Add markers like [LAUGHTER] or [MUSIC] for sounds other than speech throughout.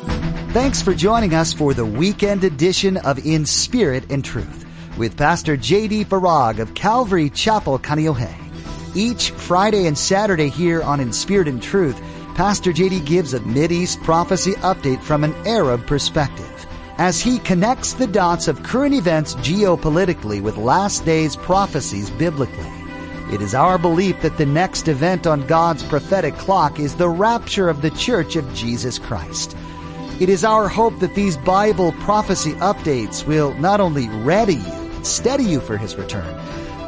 Thanks for joining us for the weekend edition of In Spirit and Truth with Pastor J.D. Farag of Calvary Chapel, Kaneohe. Each Friday and Saturday here on In Spirit and Truth, Pastor J.D. gives a Mideast prophecy update from an Arab perspective as he connects the dots of current events geopolitically with last days prophecies biblically. It is our belief that the next event on God's prophetic clock is the rapture of the Church of Jesus Christ. It is our hope that these Bible prophecy updates will not only ready you and steady you for His return,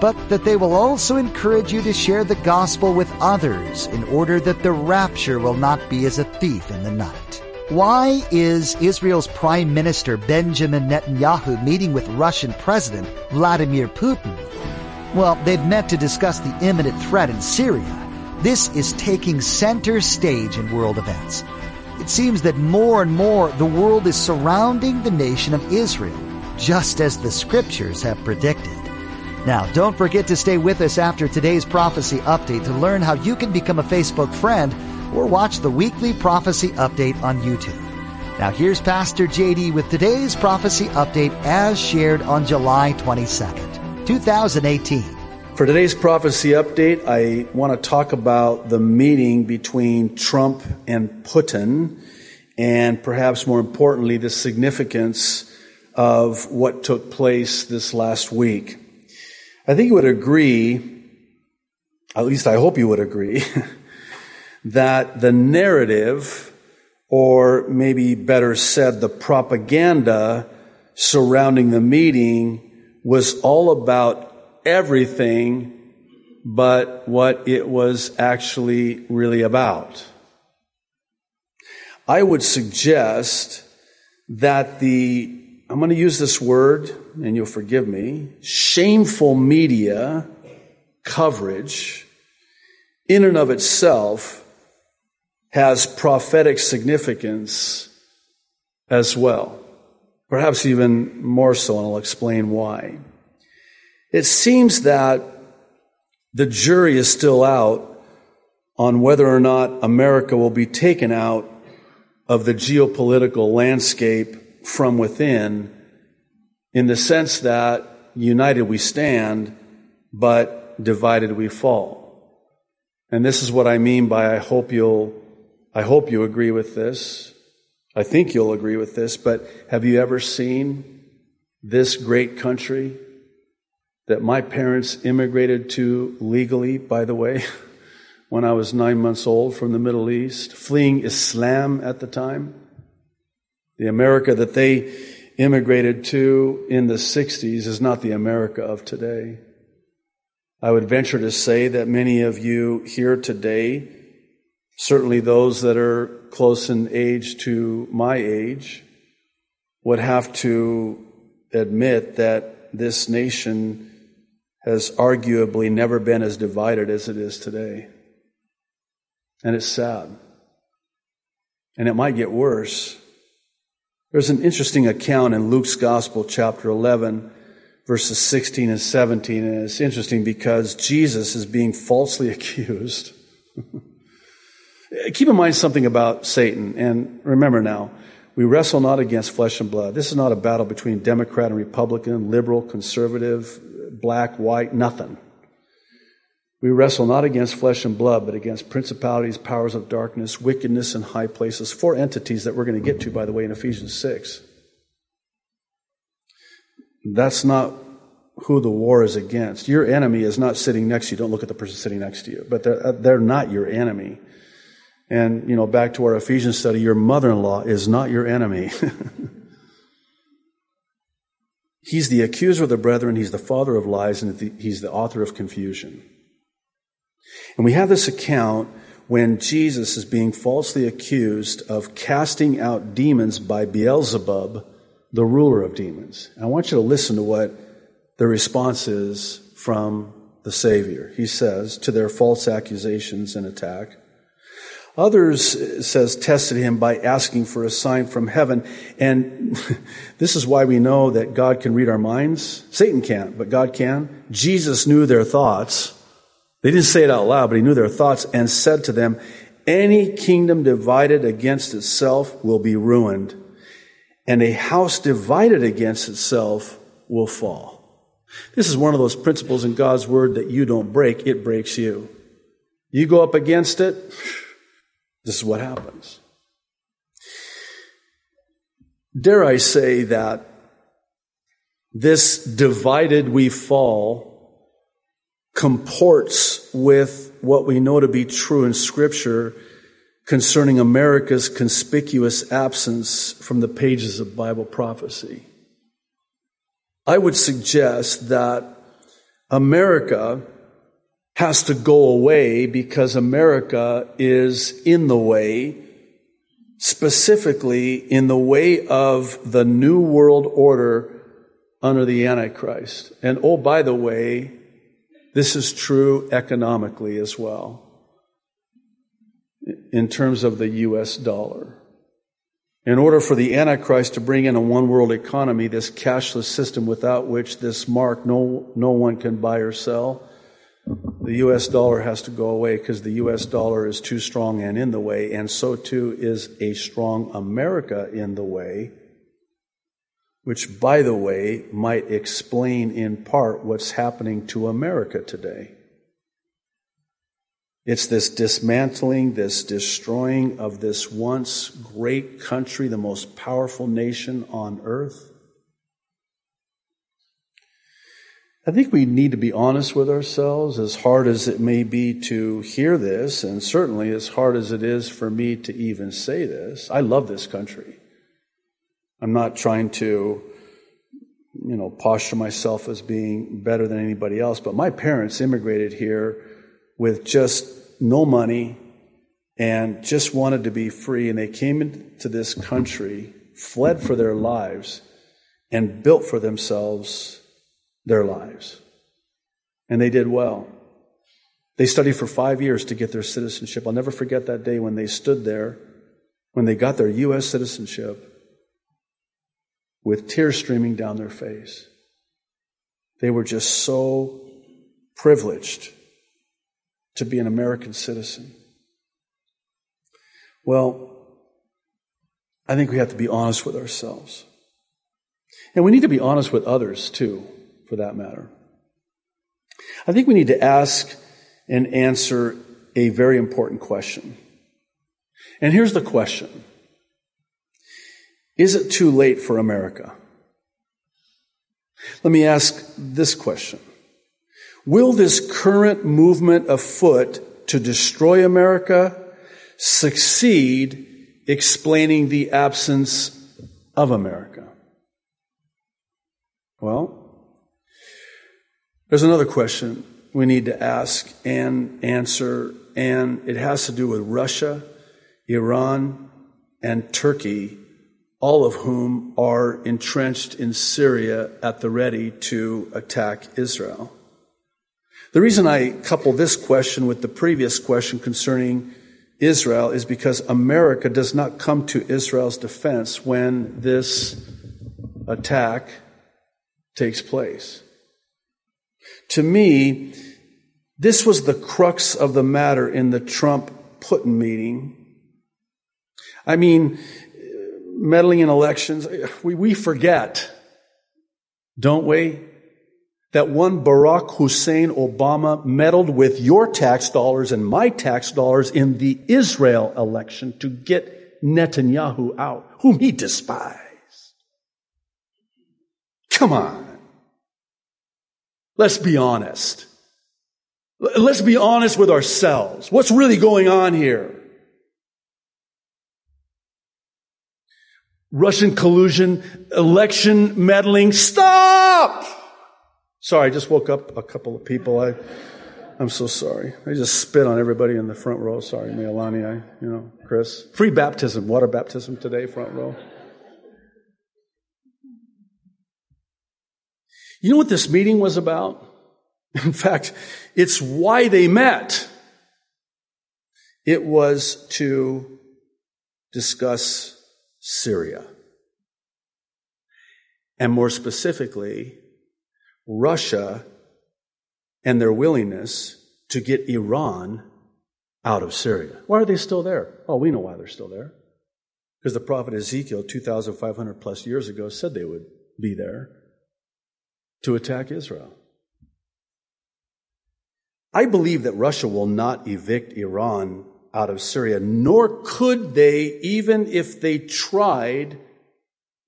but that they will also encourage you to share the gospel with others in order that the rapture will not be as a thief in the night. Why is Israel's Prime Minister Benjamin Netanyahu meeting with Russian President Vladimir Putin? Well, they've met to discuss the imminent threat in Syria. This is taking center stage in world events. It seems that more and more the world is surrounding the nation of Israel, just as the scriptures have predicted. Now, don't forget to stay with us after today's prophecy update to learn how you can become a Facebook friend or watch the weekly prophecy update on YouTube. Now, here's Pastor JD with today's prophecy update as shared on July 22nd, 2018. For today's prophecy update, I want to talk about the meeting between Trump and Putin, and perhaps more importantly, the significance of what took place this last week. I think you would agree, at least I hope you would agree, [LAUGHS] that the narrative, or maybe better said, the propaganda surrounding the meeting was all about everything but what it was actually really about. I would suggest that the, I'm going to use this word, and you'll forgive me, shameful media coverage in and of itself has prophetic significance as well. Perhaps even more so, and I'll explain why. It seems that the jury is still out on whether or not America will be taken out of the geopolitical landscape from within in the sense that united we stand, but divided we fall. And this is what I mean by I hope you'll, I hope you agree with this. I think you'll agree with this, but have you ever seen this great country that my parents immigrated to legally, by the way, [LAUGHS] when I was nine months old from the Middle East, fleeing Islam at the time. The America that they immigrated to in the 60s is not the America of today. I would venture to say that many of you here today, certainly those that are close in age to my age, would have to admit that this nation has arguably never been as divided as it is today. And it's sad. And it might get worse. There's an interesting account in Luke's Gospel, chapter 11, verses 16 and 17. And it's interesting because Jesus is being falsely [LAUGHS] accused. Keep in mind something about Satan. And remember now, we wrestle not against flesh and blood. This is not a battle between Democrat and Republican, liberal, conservative, black, white, nothing. We wrestle not against flesh and blood, but against principalities, powers of darkness, wickedness in high places. Four entities that we're going to get to, by the way, in Ephesians 6. That's not who the war is against. Your enemy is not sitting next to you. Don't look at the person sitting next to you, but they're, uh, they're not your enemy. And, you know, back to our Ephesians study, your mother in law is not your enemy. [LAUGHS] He's the accuser of the brethren, he's the father of lies, and he's the author of confusion. And we have this account when Jesus is being falsely accused of casting out demons by Beelzebub, the ruler of demons. And I want you to listen to what the response is from the Savior. He says to their false accusations and attack, Others, it says, tested him by asking for a sign from heaven. And [LAUGHS] this is why we know that God can read our minds. Satan can't, but God can. Jesus knew their thoughts. They didn't say it out loud, but he knew their thoughts and said to them, Any kingdom divided against itself will be ruined, and a house divided against itself will fall. This is one of those principles in God's word that you don't break, it breaks you. You go up against it, this is what happens. Dare I say that this divided we fall comports with what we know to be true in Scripture concerning America's conspicuous absence from the pages of Bible prophecy. I would suggest that America has to go away because America is in the way, specifically in the way of the New World Order under the Antichrist. And oh, by the way, this is true economically as well, in terms of the US dollar. In order for the Antichrist to bring in a one world economy, this cashless system without which this mark no, no one can buy or sell, the US dollar has to go away because the US dollar is too strong and in the way, and so too is a strong America in the way which, by the way, might explain in part what's happening to America today. It's this dismantling, this destroying of this once great country, the most powerful nation on earth. I think we need to be honest with ourselves, as hard as it may be to hear this, and certainly as hard as it is for me to even say this. I love this country. I'm not trying to, you know, posture myself as being better than anybody else, but my parents immigrated here with just no money and just wanted to be free. And they came into this country, fled for their lives, and built for themselves their lives. And they did well. They studied for five years to get their citizenship. I'll never forget that day when they stood there, when they got their U.S. citizenship with tears streaming down their face. They were just so privileged to be an American citizen. Well, I think we have to be honest with ourselves. And we need to be honest with others too, for that matter. I think we need to ask and answer a very important question. And here's the question is it too late for America? Let me ask this question. Will this current movement afoot to destroy America succeed explaining the absence of America? Well, there's another question we need to ask and answer, and it has to do with Russia, Iran, and Turkey all of whom are entrenched in Syria at the ready to attack Israel. The reason I couple this question with the previous question concerning Israel is because America does not come to Israel's defense when this attack takes place. To me, this was the crux of the matter in the Trump Putin meeting. I mean, meddling in elections, we, we forget, don't we? That one Barack Hussein Obama meddled with your tax dollars and my tax dollars in the Israel election to get Netanyahu out, whom he despised. Come on. Let's be honest. Let's be honest with ourselves. What's really going on here? Russian collusion, election meddling. Stop! Sorry, I just woke up a couple of people. I, I'm so sorry. I just spit on everybody in the front row. Sorry, Melania, you know, Chris. Free baptism, water baptism today, front row. You know what this meeting was about? [LAUGHS] In fact, it's why they met. It was to discuss Syria. And more specifically, Russia and their willingness to get Iran out of Syria. Why are they still there? Oh, we know why they're still there. Because the prophet Ezekiel, 2,500 plus years ago, said they would be there to attack Israel. I believe that Russia will not evict Iran out of Syria, nor could they, even if they tried,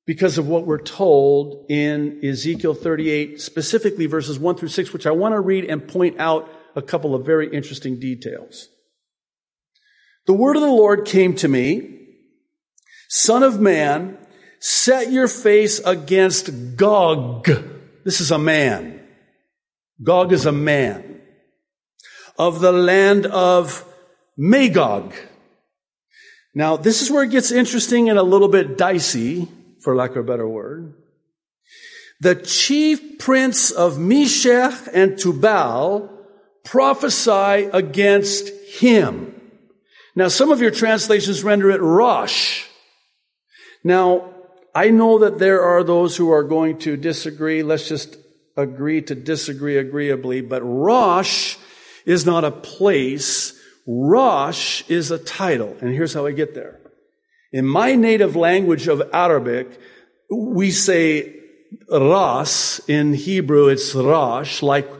because of what we're told in Ezekiel 38, specifically verses 1 through 6, which I want to read and point out a couple of very interesting details. The word of the Lord came to me, Son of man, set your face against Gog. This is a man. Gog is a man of the land of Magog. Now, this is where it gets interesting and a little bit dicey, for lack of a better word. The chief prince of Meshech and Tubal prophesy against him. Now, some of your translations render it Rosh. Now, I know that there are those who are going to disagree. Let's just agree to disagree agreeably. But Rosh is not a place. Rosh is a title. And here's how I get there. In my native language of Arabic, we say Ras. In Hebrew, it's Rosh. Like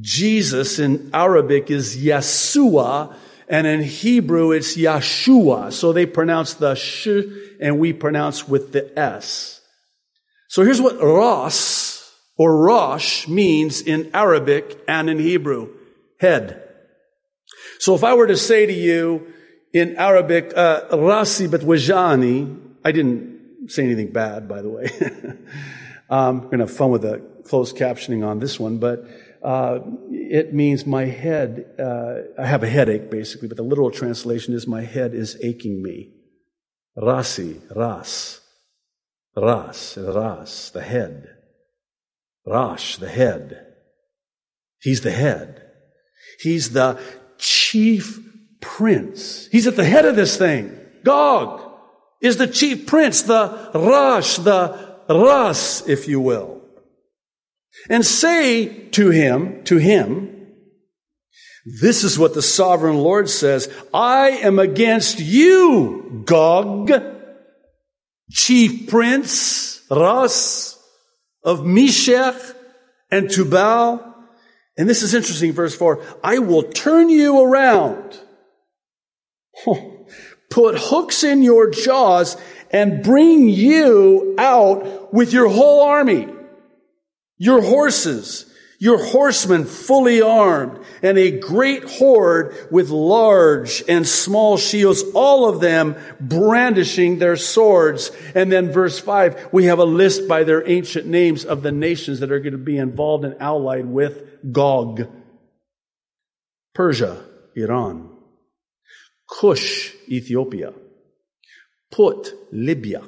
Jesus in Arabic is Yeshua and in Hebrew, it's Yeshua. So they pronounce the sh and we pronounce with the s. So here's what Ras or Rosh means in Arabic and in Hebrew. Head. So if I were to say to you in Arabic, uh, Rasi bet wajani, I didn't say anything bad, by the way. [LAUGHS] um, we're going to have fun with the closed captioning on this one, but uh, it means my head, uh, I have a headache basically, but the literal translation is my head is aching me. Rasi, ras. Ras, ras, the head. Rash, the head. He's the head. He's the chief prince. He's at the head of this thing. Gog is the chief prince, the Rash, the Ras, if you will and say to him, to him, this is what the sovereign Lord says. I am against you, Gog, chief prince, Ras of Meshech and Tubal. And this is interesting, verse four. I will turn you around, [LAUGHS] put hooks in your jaws and bring you out with your whole army your horses, your horsemen fully armed, and a great horde with large and small shields, all of them brandishing their swords. And then verse five, we have a list by their ancient names of the nations that are going to be involved and allied with Gog. Persia, Iran. Cush, Ethiopia. Put, Libya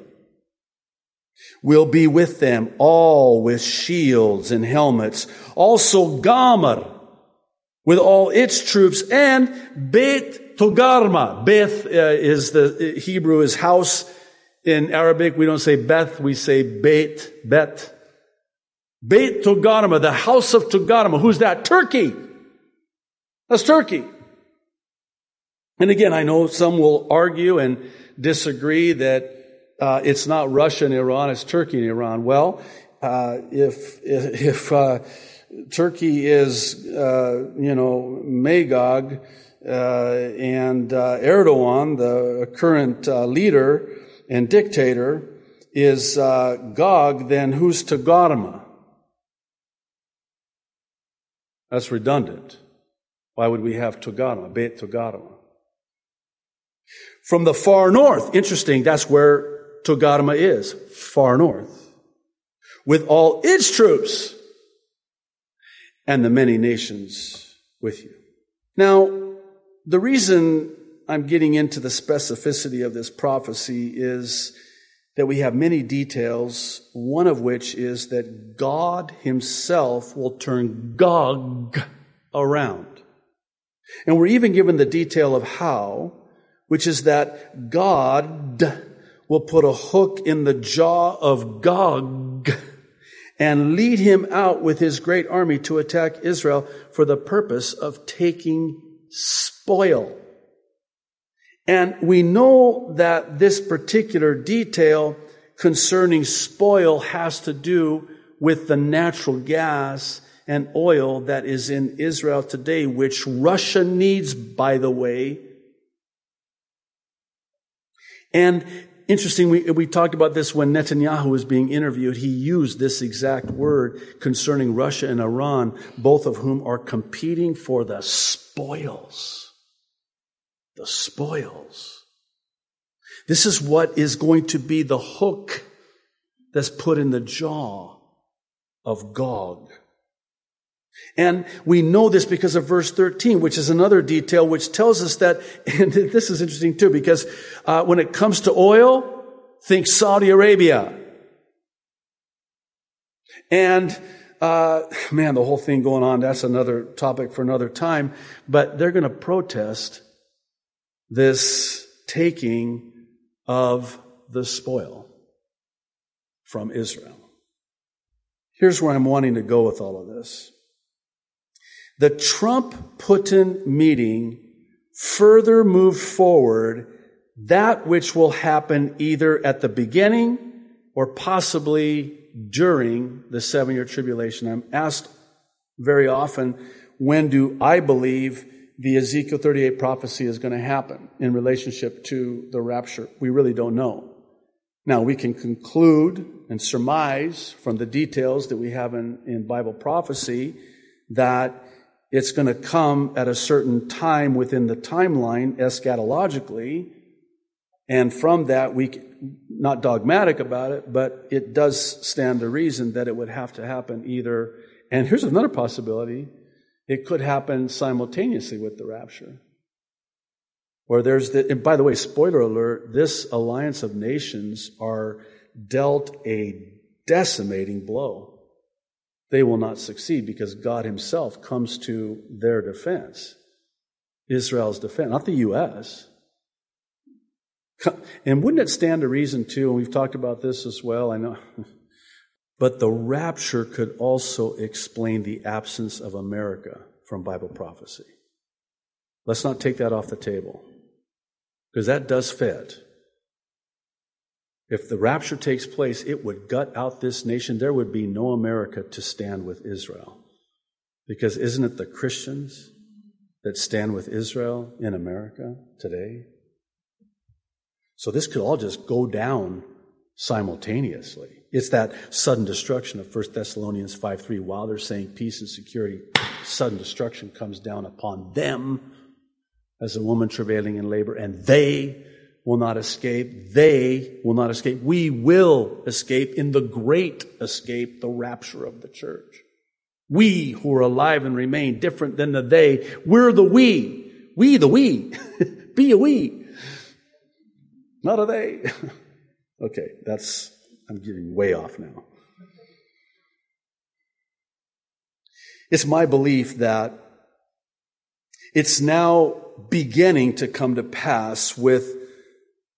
will be with them, all with shields and helmets. Also Gomer with all its troops and Beit Togarma. Beth uh, is the Hebrew is house. In Arabic, we don't say Beth, we say Beit, Bet. Beit Togarma, the house of Togarma. Who's that? Turkey. That's Turkey. And again, I know some will argue and disagree that uh, it's not Russia and Iran, it's Turkey and Iran. Well, uh, if if uh, Turkey is uh, you know Magog uh, and Erdogan, the current leader and dictator, is Gog, then who's Togarma? That's redundant. Why would we have Togarma, Beit Togarma? From the far north, interesting, that's where Togarma is, far north, with all its troops and the many nations with you. Now, the reason I'm getting into the specificity of this prophecy is that we have many details, one of which is that God himself will turn Gog around. And we're even given the detail of how, which is that God will put a hook in the jaw of Gog and lead him out with his great army to attack Israel for the purpose of taking spoil. And we know that this particular detail concerning spoil has to do with the natural gas and oil that is in Israel today, which Russia needs, by the way. And interesting, we, we talked about this when Netanyahu was being interviewed. He used this exact word concerning Russia and Iran, both of whom are competing for the spoils. The spoils. This is what is going to be the hook that's put in the jaw of Gog. And we know this because of verse 13, which is another detail which tells us that, [LAUGHS] and this is interesting too, because uh, when it comes to oil, think Saudi Arabia. And uh, man, the whole thing going on, that's another topic for another time. But they're going to protest this taking of the spoil from Israel. Here's where I'm wanting to go with all of this. The Trump Putin meeting further moved forward that which will happen either at the beginning or possibly during the seven year tribulation. I'm asked very often, when do I believe the Ezekiel 38 prophecy is going to happen in relationship to the rapture? We really don't know. Now, we can conclude and surmise from the details that we have in, in Bible prophecy that it's going to come at a certain time within the timeline eschatologically. And from that, we, not dogmatic about it, but it does stand to reason that it would have to happen either. And here's another possibility. It could happen simultaneously with the rapture. Or there's the, and by the way, spoiler alert, this alliance of nations are dealt a decimating blow. They will not succeed because God Himself comes to their defense, Israel's defense, not the U.S. And wouldn't it stand to reason, too, and we've talked about this as well, I know, [LAUGHS] but the rapture could also explain the absence of America from Bible prophecy. Let's not take that off the table. Because that does fit. If the rapture takes place, it would gut out this nation. There would be no America to stand with Israel. Because isn't it the Christians that stand with Israel in America today? So this could all just go down simultaneously. It's that sudden destruction of 1 Thessalonians 5 3. While they're saying peace and security, sudden destruction comes down upon them as a woman travailing in labor, and they will not escape. They will not escape. We will escape in the great escape, the rapture of the church. We who are alive and remain different than the they. We're the we. We the we. [LAUGHS] Be a we. Not a they. [LAUGHS] okay, that's, I'm getting way off now. It's my belief that it's now beginning to come to pass with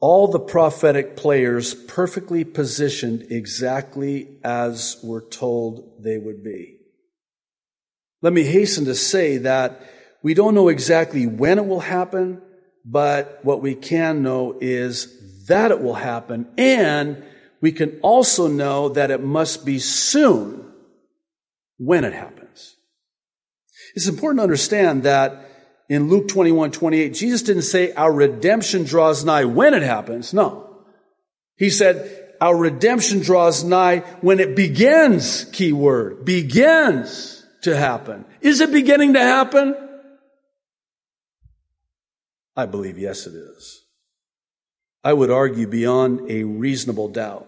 all the prophetic players perfectly positioned exactly as we're told they would be. Let me hasten to say that we don't know exactly when it will happen, but what we can know is that it will happen, and we can also know that it must be soon when it happens. It's important to understand that in Luke 21, 28, Jesus didn't say our redemption draws nigh when it happens. No. He said our redemption draws nigh when it begins, key word, begins to happen. Is it beginning to happen? I believe yes it is. I would argue beyond a reasonable doubt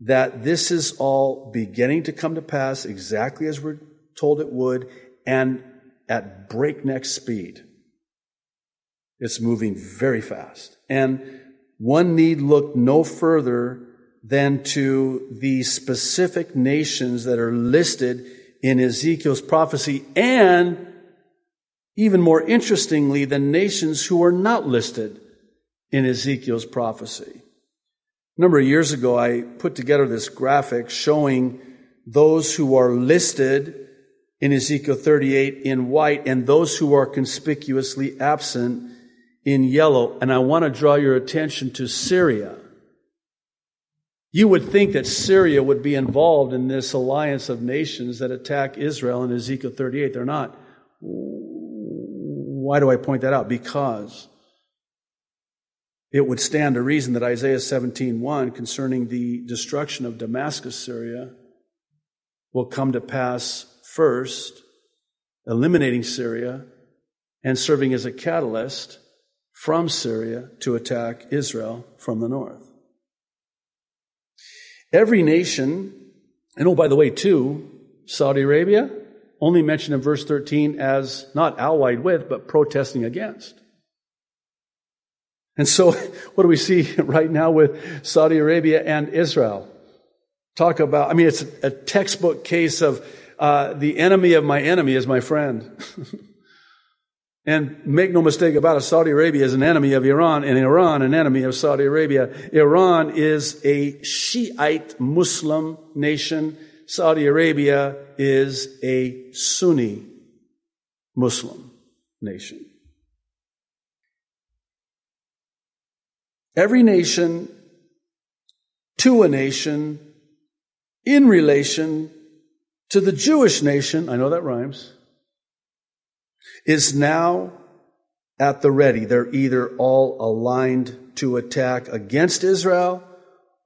that this is all beginning to come to pass exactly as we're told it would and at breakneck speed. It's moving very fast. And one need look no further than to the specific nations that are listed in Ezekiel's prophecy and even more interestingly, the nations who are not listed in Ezekiel's prophecy. A number of years ago, I put together this graphic showing those who are listed in Ezekiel 38 in white and those who are conspicuously absent in yellow, and I want to draw your attention to Syria. You would think that Syria would be involved in this alliance of nations that attack Israel in Ezekiel 38. They're not. Why do I point that out? Because it would stand to reason that Isaiah 17:1 concerning the destruction of Damascus, Syria, will come to pass first, eliminating Syria and serving as a catalyst from Syria to attack Israel from the north. Every nation, and oh, by the way, too, Saudi Arabia, only mentioned in verse 13 as not allied with, but protesting against. And so, [LAUGHS] what do we see [LAUGHS] right now with Saudi Arabia and Israel? Talk about, I mean, it's a textbook case of uh, the enemy of my enemy is my friend. [LAUGHS] and make no mistake about it, Saudi Arabia is an enemy of Iran, and Iran an enemy of Saudi Arabia. Iran is a Shiite Muslim nation. Saudi Arabia is a Sunni Muslim nation. Every nation to a nation in relation to the Jewish nation, I know that rhymes, is now at the ready. They're either all aligned to attack against Israel,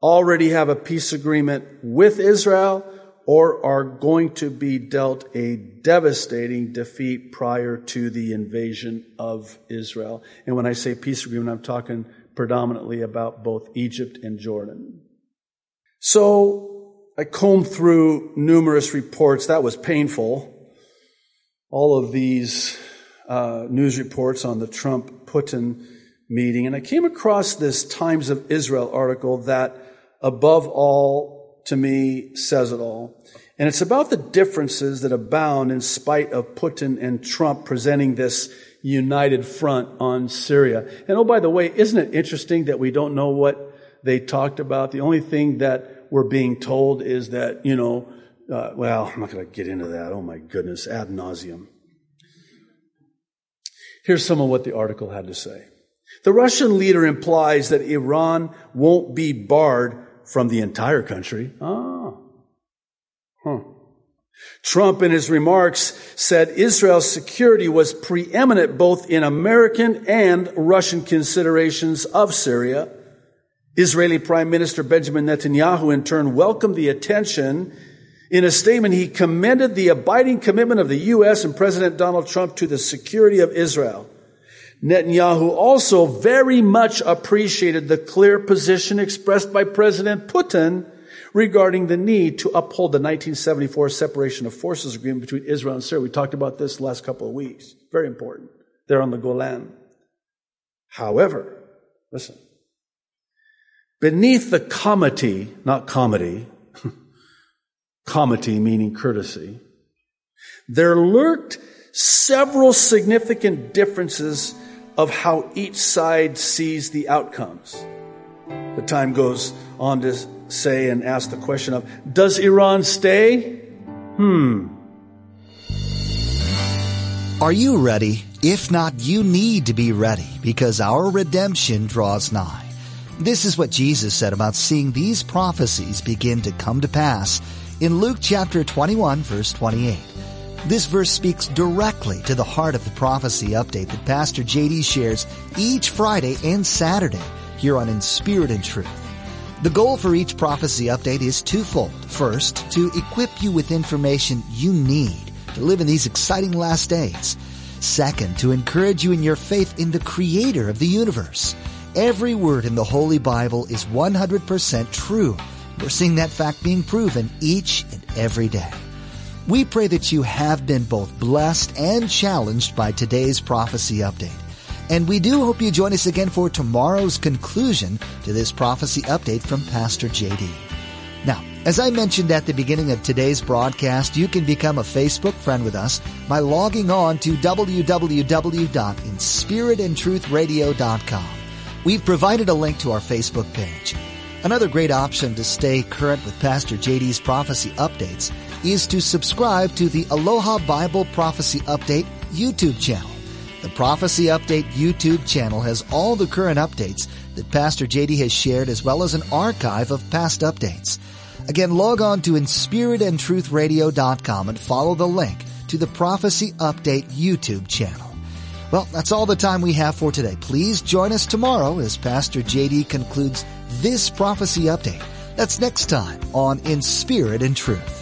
already have a peace agreement with Israel, or are going to be dealt a devastating defeat prior to the invasion of Israel. And when I say peace agreement, I'm talking predominantly about both Egypt and Jordan. So I combed through numerous reports. That was painful. All of these uh, news reports on the Trump Putin meeting. And I came across this Times of Israel article that, above all, to me, says it all. And it's about the differences that abound in spite of Putin and Trump presenting this united front on Syria. And oh, by the way, isn't it interesting that we don't know what they talked about? The only thing that we're being told is that, you know, uh, well, I'm not going to get into that. Oh my goodness, ad nauseum. Here's some of what the article had to say. The Russian leader implies that Iran won't be barred from the entire country. Ah. Huh. Trump, in his remarks, said Israel's security was preeminent both in American and Russian considerations of Syria. Israeli Prime Minister Benjamin Netanyahu, in turn, welcomed the attention. In a statement, he commended the abiding commitment of the U.S. and President Donald Trump to the security of Israel. Netanyahu also very much appreciated the clear position expressed by President Putin regarding the need to uphold the 1974 separation of forces agreement between Israel and Syria. We talked about this last couple of weeks. Very important. They're on the Golan. However, listen, beneath the comity, not comedy, [LAUGHS] comity meaning courtesy, there lurked several significant differences of how each side sees the outcomes. The time goes on to say and ask the question of, does Iran stay? Hmm. Are you ready? If not, you need to be ready because our redemption draws nigh. This is what Jesus said about seeing these prophecies begin to come to pass in Luke chapter 21 verse 28. This verse speaks directly to the heart of the prophecy update that Pastor JD shares each Friday and Saturday here on In Spirit and Truth. The goal for each prophecy update is twofold. First, to equip you with information you need to live in these exciting last days. Second, to encourage you in your faith in the creator of the universe. Every word in the Holy Bible is 100% true. We're seeing that fact being proven each and every day. We pray that you have been both blessed and challenged by today's prophecy update. And we do hope you join us again for tomorrow's conclusion to this prophecy update from Pastor JD. Now, as I mentioned at the beginning of today's broadcast, you can become a Facebook friend with us by logging on to www.inspiritandtruthradio.com. We've provided a link to our Facebook page. Another great option to stay current with Pastor JD's prophecy updates is to subscribe to the Aloha Bible Prophecy Update YouTube channel. The Prophecy Update YouTube channel has all the current updates that Pastor JD has shared as well as an archive of past updates. Again, log on to inspiritandtruthradio.com and follow the link to the Prophecy Update YouTube channel. Well, that's all the time we have for today. Please join us tomorrow as Pastor JD concludes this prophecy update. That's next time on In Spirit and Truth.